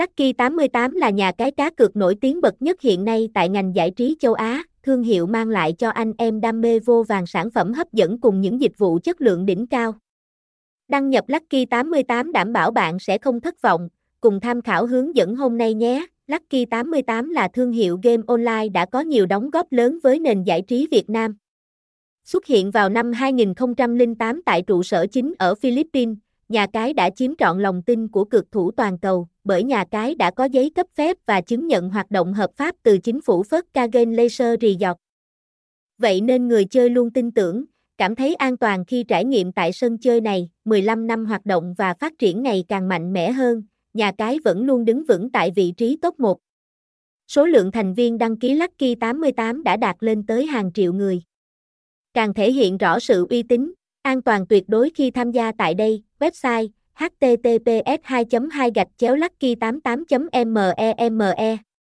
Lucky 88 là nhà cái cá cược nổi tiếng bậc nhất hiện nay tại ngành giải trí châu Á, thương hiệu mang lại cho anh em đam mê vô vàng sản phẩm hấp dẫn cùng những dịch vụ chất lượng đỉnh cao. Đăng nhập Lucky 88 đảm bảo bạn sẽ không thất vọng, cùng tham khảo hướng dẫn hôm nay nhé. Lucky 88 là thương hiệu game online đã có nhiều đóng góp lớn với nền giải trí Việt Nam. Xuất hiện vào năm 2008 tại trụ sở chính ở Philippines, nhà cái đã chiếm trọn lòng tin của cực thủ toàn cầu, bởi nhà cái đã có giấy cấp phép và chứng nhận hoạt động hợp pháp từ chính phủ Phất Kagen Laser Resort. Vậy nên người chơi luôn tin tưởng, cảm thấy an toàn khi trải nghiệm tại sân chơi này, 15 năm hoạt động và phát triển ngày càng mạnh mẽ hơn, nhà cái vẫn luôn đứng vững tại vị trí top 1. Số lượng thành viên đăng ký Lucky 88 đã đạt lên tới hàng triệu người. Càng thể hiện rõ sự uy tín, an toàn tuyệt đối khi tham gia tại đây, website https 2 2 gạch chéo lucky 88 meme